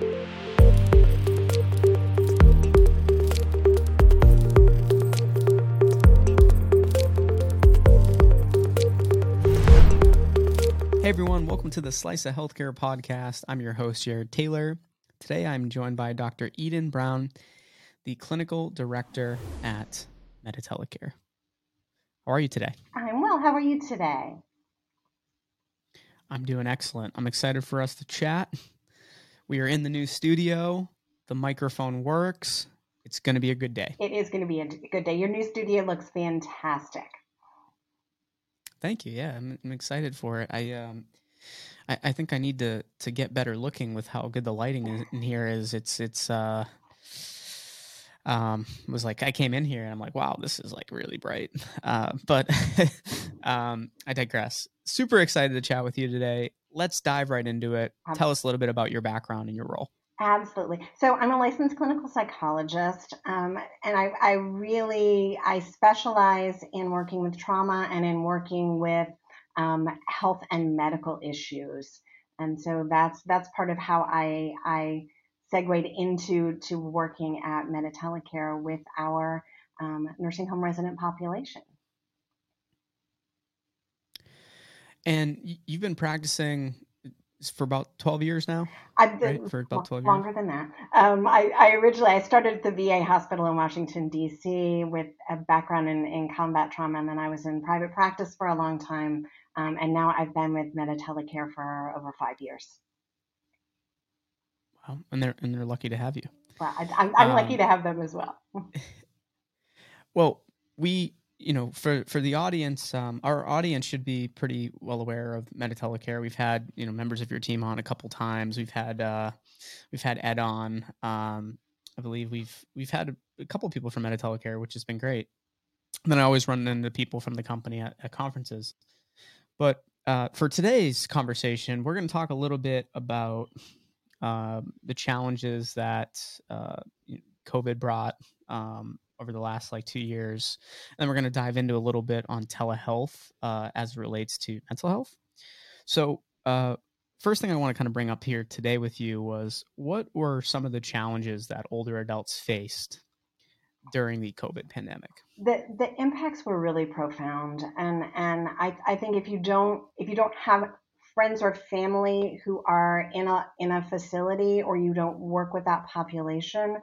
Hey everyone, welcome to the Slice of Healthcare podcast. I'm your host, Jared Taylor. Today I'm joined by Dr. Eden Brown, the clinical director at Meditelecare. How are you today? I'm well. How are you today? I'm doing excellent. I'm excited for us to chat. We are in the new studio. The microphone works. It's going to be a good day. It is going to be a good day. Your new studio looks fantastic. Thank you. Yeah, I'm, I'm excited for it. I um, I, I, think I need to to get better looking with how good the lighting in here is. It's it's uh, um, was like I came in here and I'm like, wow, this is like really bright. Uh, but um, I digress. Super excited to chat with you today. Let's dive right into it. Tell us a little bit about your background and your role. Absolutely. So I'm a licensed clinical psychologist, um, and I, I, really I specialize in working with trauma and in working with um, health and medical issues. And so that's that's part of how I I segued into to working at Meditelecare with our um, nursing home resident population. And you've been practicing for about 12 years now I've been right? for about 12 longer years? than that um, I, I, originally i started at the va hospital in washington d.c with a background in, in combat trauma and then i was in private practice for a long time um, and now i've been with meditelecare for over five years wow and they're and they're lucky to have you well I, am um, lucky to have them as well well we you know, for for the audience, um, our audience should be pretty well aware of Meditelecare. We've had you know members of your team on a couple times. We've had uh, we've had Ed on. Um, I believe we've we've had a, a couple people from Meditelecare, which has been great. And then I always run into people from the company at, at conferences. But uh, for today's conversation, we're going to talk a little bit about uh, the challenges that uh, COVID brought um, over the last like two years. And we're going to dive into a little bit on telehealth uh, as it relates to mental health. So, uh, first thing I want to kind of bring up here today with you was what were some of the challenges that older adults faced during the COVID pandemic? The the impacts were really profound, and and I I think if you don't if you don't have friends or family who are in a in a facility or you don't work with that population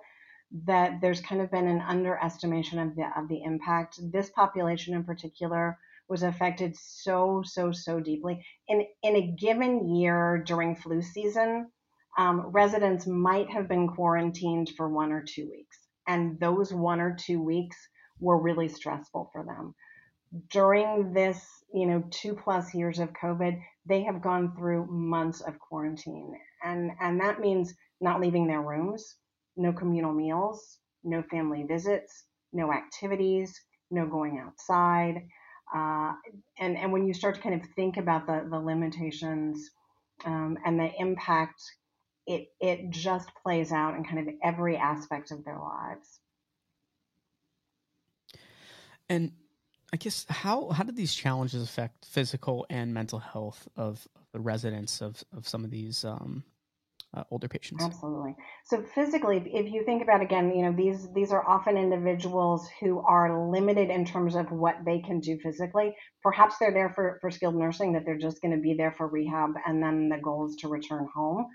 that there's kind of been an underestimation of the of the impact. This population in particular was affected so so so deeply. In in a given year during flu season, um, residents might have been quarantined for one or two weeks, and those one or two weeks were really stressful for them. During this, you know, two plus years of COVID, they have gone through months of quarantine, and and that means not leaving their rooms no communal meals, no family visits, no activities, no going outside. Uh, and, and when you start to kind of think about the, the limitations um, and the impact, it, it just plays out in kind of every aspect of their lives. And I guess how how did these challenges affect physical and mental health of the residents of, of some of these um, uh, older patients. Absolutely. So physically, if you think about again, you know these these are often individuals who are limited in terms of what they can do physically. Perhaps they're there for for skilled nursing, that they're just going to be there for rehab, and then the goal is to return home.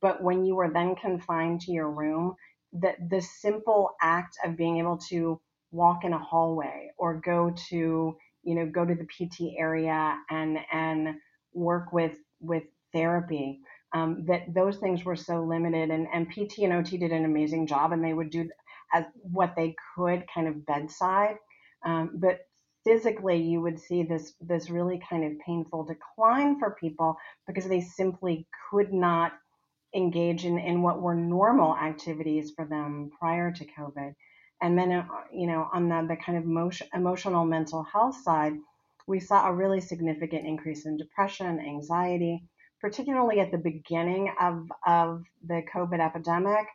But when you are then confined to your room, that the simple act of being able to walk in a hallway or go to you know go to the PT area and and work with with therapy um, that those things were so limited and, and PT and OT did an amazing job and they would do as what they could kind of bedside. Um, but physically you would see this this really kind of painful decline for people because they simply could not engage in, in what were normal activities for them prior to COVID. And then, uh, you know, on the, the kind of emotion, emotional mental health side, we saw a really significant increase in depression, anxiety, particularly at the beginning of, of the COVID epidemic,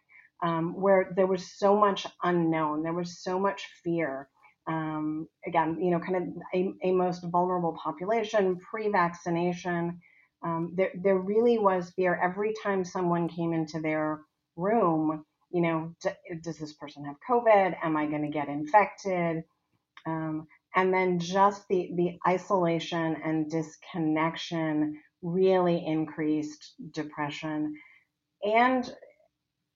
um, where there was so much unknown, there was so much fear. Um, again, you know, kind of a, a most vulnerable population, pre vaccination. Um, there, there really was fear every time someone came into their room, you know, does this person have COVID? Am I going to get infected? Um, and then just the the isolation and disconnection really increased depression and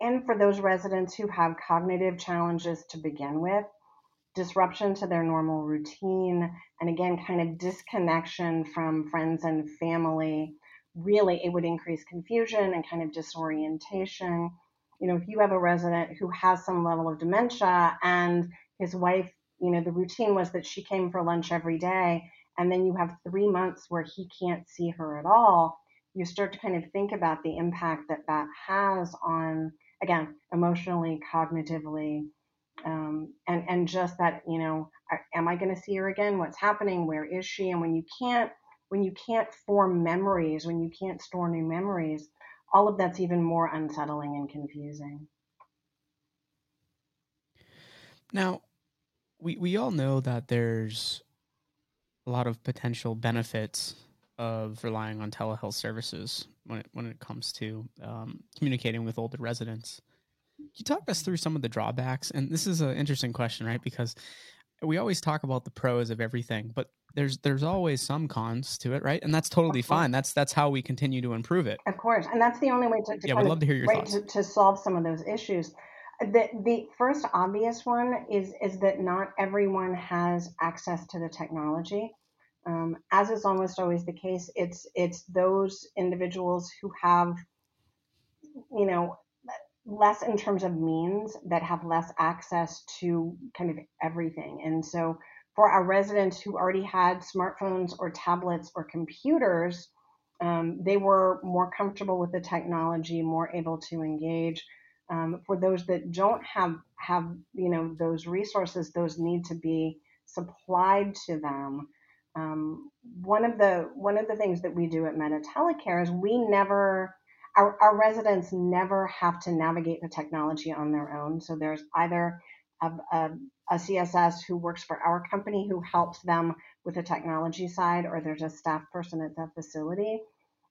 and for those residents who have cognitive challenges to begin with disruption to their normal routine and again kind of disconnection from friends and family really it would increase confusion and kind of disorientation you know if you have a resident who has some level of dementia and his wife you know the routine was that she came for lunch every day and then you have three months where he can't see her at all you start to kind of think about the impact that that has on again emotionally cognitively um, and and just that you know am i going to see her again? What's happening? Where is she? And when you can't when you can't form memories when you can't store new memories all of that's even more unsettling and confusing now we we all know that there's a lot of potential benefits of relying on telehealth services when it, when it comes to um, communicating with older residents. Can you talk us through some of the drawbacks? And this is an interesting question, right? Because we always talk about the pros of everything, but there's there's always some cons to it, right? And that's totally fine. That's that's how we continue to improve it. Of course, and that's the only way to, to yeah. We'd love to hear your thoughts to, to solve some of those issues. The the first obvious one is is that not everyone has access to the technology. Um, as is almost always the case, it's it's those individuals who have, you know, less in terms of means that have less access to kind of everything. And so for our residents who already had smartphones or tablets or computers, um, they were more comfortable with the technology, more able to engage. Um, for those that don't have have you know those resources, those need to be supplied to them. Um, one of the one of the things that we do at Meta Telecare is we never our, our residents never have to navigate the technology on their own. So there's either a, a CSS who works for our company who helps them with the technology side, or there's a staff person at the facility.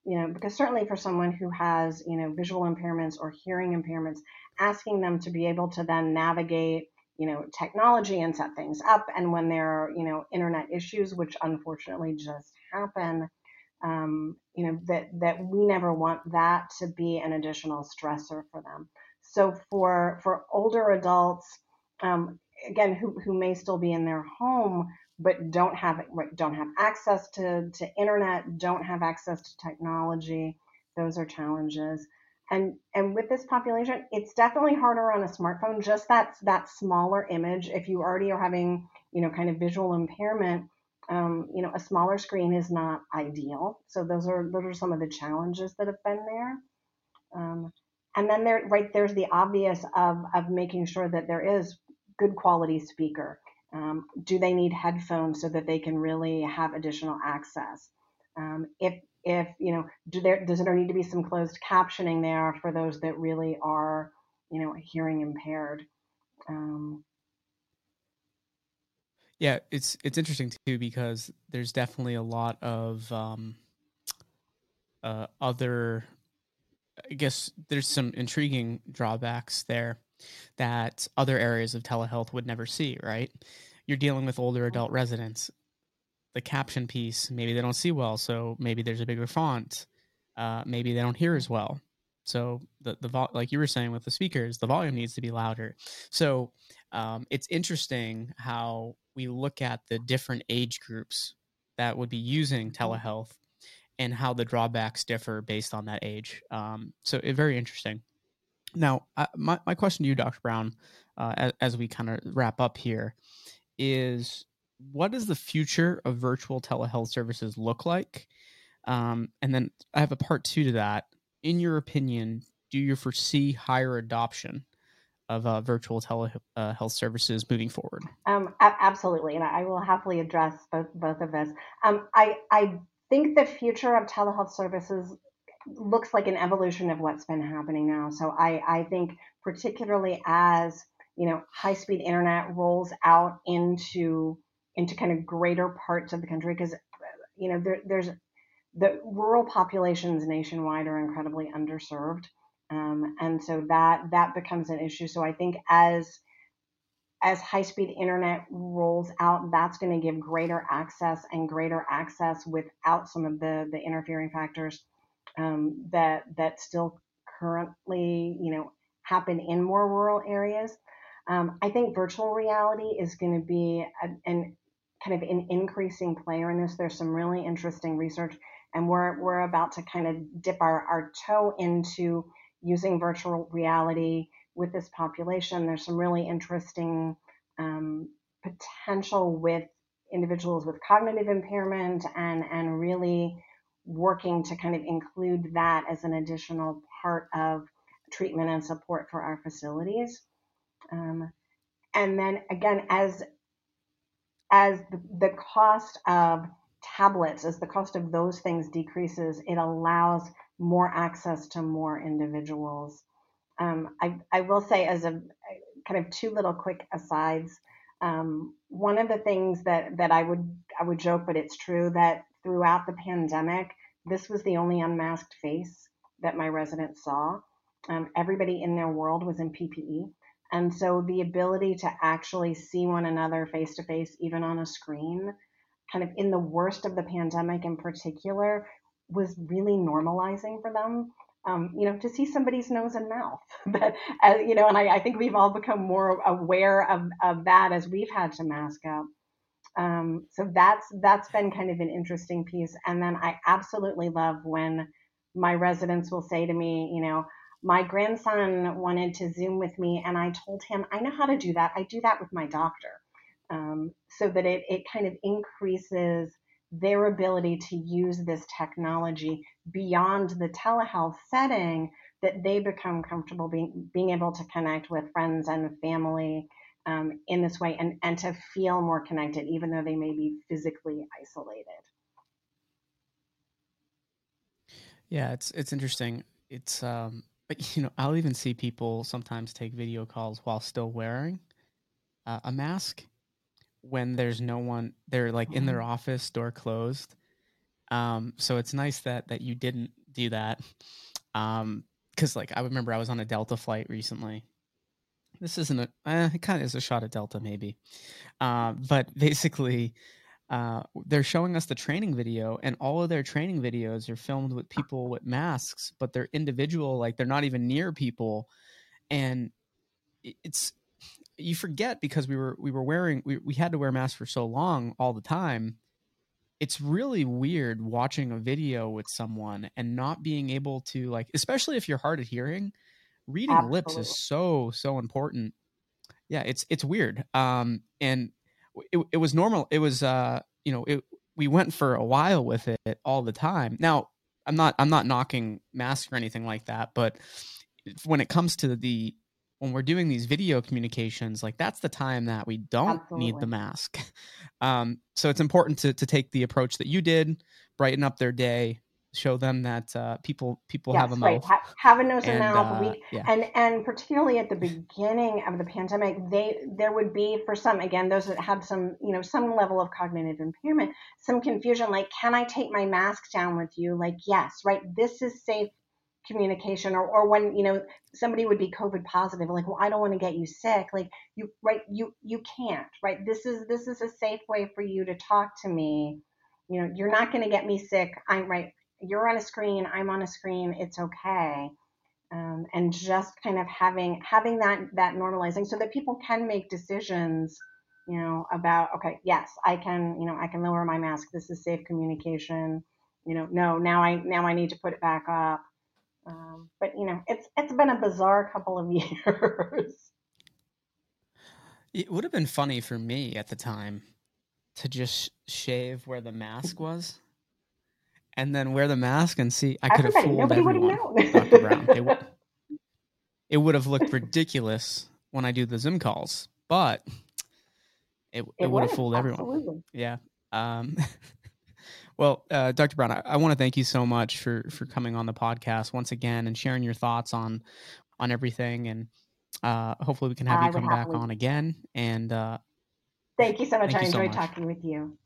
You know, because certainly for someone who has you know visual impairments or hearing impairments, asking them to be able to then navigate you know technology and set things up and when there are you know internet issues which unfortunately just happen um, you know that that we never want that to be an additional stressor for them so for for older adults um, again who, who may still be in their home but don't have don't have access to, to internet don't have access to technology. Those are challenges. And and with this population it's definitely harder on a smartphone just that that smaller image. If you already are having you know kind of visual impairment um, you know a smaller screen is not ideal. So those are those are some of the challenges that have been there. Um, and then there right there's the obvious of of making sure that there is good quality speaker. Um, do they need headphones so that they can really have additional access? Um, if if you know do there does there need to be some closed captioning there for those that really are you know hearing impaired? Um, yeah it's it's interesting too because there's definitely a lot of um, uh, other i guess there's some intriguing drawbacks there that other areas of telehealth would never see right you're dealing with older adult residents the caption piece, maybe they don't see well, so maybe there's a bigger font. Uh, maybe they don't hear as well. So the the vo- like you were saying with the speakers, the volume needs to be louder. So um, it's interesting how we look at the different age groups that would be using mm-hmm. telehealth and how the drawbacks differ based on that age. Um, so it's very interesting. Now, uh, my my question to you, Dr. Brown, uh, as, as we kind of wrap up here, is what does the future of virtual telehealth services look like? Um, and then I have a part two to that. In your opinion, do you foresee higher adoption of uh, virtual telehealth uh, services moving forward? Um, absolutely, and I will happily address both both of this. Um, I I think the future of telehealth services looks like an evolution of what's been happening now. So I I think particularly as you know high speed internet rolls out into into kind of greater parts of the country because you know there, there's the rural populations nationwide are incredibly underserved Um, and so that that becomes an issue. So I think as as high speed internet rolls out, that's going to give greater access and greater access without some of the the interfering factors um, that that still currently you know happen in more rural areas. Um, I think virtual reality is going to be a, an kind of an increasing player in this. There's some really interesting research, and we're we're about to kind of dip our, our toe into using virtual reality with this population. There's some really interesting um, potential with individuals with cognitive impairment and and really working to kind of include that as an additional part of treatment and support for our facilities. Um, and then again, as as the, cost of tablets, as the cost of those things decreases, it allows more access to more individuals. Um, I, I will say, as a kind of two little quick asides, um, one of the things that that I would I would joke, but it's true that throughout the pandemic, this was the only unmasked face that my residents saw. Um, everybody in their world was in PPE. And so the ability to actually see one another face to face, even on a screen, kind of in the worst of the pandemic in particular, was really normalizing for them. Um, you know, to see somebody's nose and mouth, but uh, you know, and I, I, think we've all become more aware of, of that as we've had to mask up. Um, so that's that's been kind of an interesting piece. And then I absolutely love when my residents will say to me, you know, my grandson wanted to Zoom with me, and I told him, I know how to do that. I do that with my doctor. Um, so that it, it kind of increases their ability to use this technology beyond the telehealth setting that they become comfortable being, being able to connect with friends and family um, in this way and, and to feel more connected, even though they may be physically isolated. Yeah, it's it's interesting. It's um, but you know, I'll even see people sometimes take video calls while still wearing uh, a mask when there's no one. They're like in their mm-hmm. office, door closed. Um, so it's nice that that you didn't do that. Um, because like I remember I was on a Delta flight recently. This isn't a. Eh, it kind of is a shot at Delta, maybe. Uh, but basically, uh, they're showing us the training video, and all of their training videos are filmed with people with masks, but they're individual, like they're not even near people, and it's you forget because we were we were wearing we, we had to wear masks for so long all the time it's really weird watching a video with someone and not being able to like especially if you're hard of hearing reading Absolutely. lips is so so important yeah it's it's weird um and it, it was normal. It was, uh, you know, it, we went for a while with it all the time. Now, I'm not, I'm not knocking masks or anything like that, but when it comes to the, when we're doing these video communications, like that's the time that we don't Absolutely. need the mask. Um, so it's important to to take the approach that you did, brighten up their day, show them that uh, people people yes, have a mouth, right. ha- have a nose and, and mouth. Uh, yeah. and and particularly at the beginning of the pandemic, they there would be for some again those that had some you know some level of cognitive impairment, some confusion like can I take my mask down with you? Like yes, right. This is safe communication or, or when you know somebody would be covid positive like well i don't want to get you sick like you right you you can't right this is this is a safe way for you to talk to me you know you're not going to get me sick i'm right you're on a screen, I'm on a screen, it's okay. Um, and just kind of having having that that normalizing so that people can make decisions you know about okay yes i can you know i can lower my mask this is safe communication you know no now i now i need to put it back up. Um, but you know it's it's been a bizarre couple of years. It would have been funny for me at the time to just shave where the mask was and then wear the mask and see. I could have fooled everyone, Dr. Brown. It, would have looked ridiculous when I do the Zoom calls, but it, it, it would have fooled absolutely. everyone. Yeah. Um, well, uh, Dr. Brown, I, I want to thank you so much for for coming on the podcast once again and sharing your thoughts on on everything. And uh, hopefully, we can have I you come back on again. And uh, thank you so much. I enjoyed so talking with you.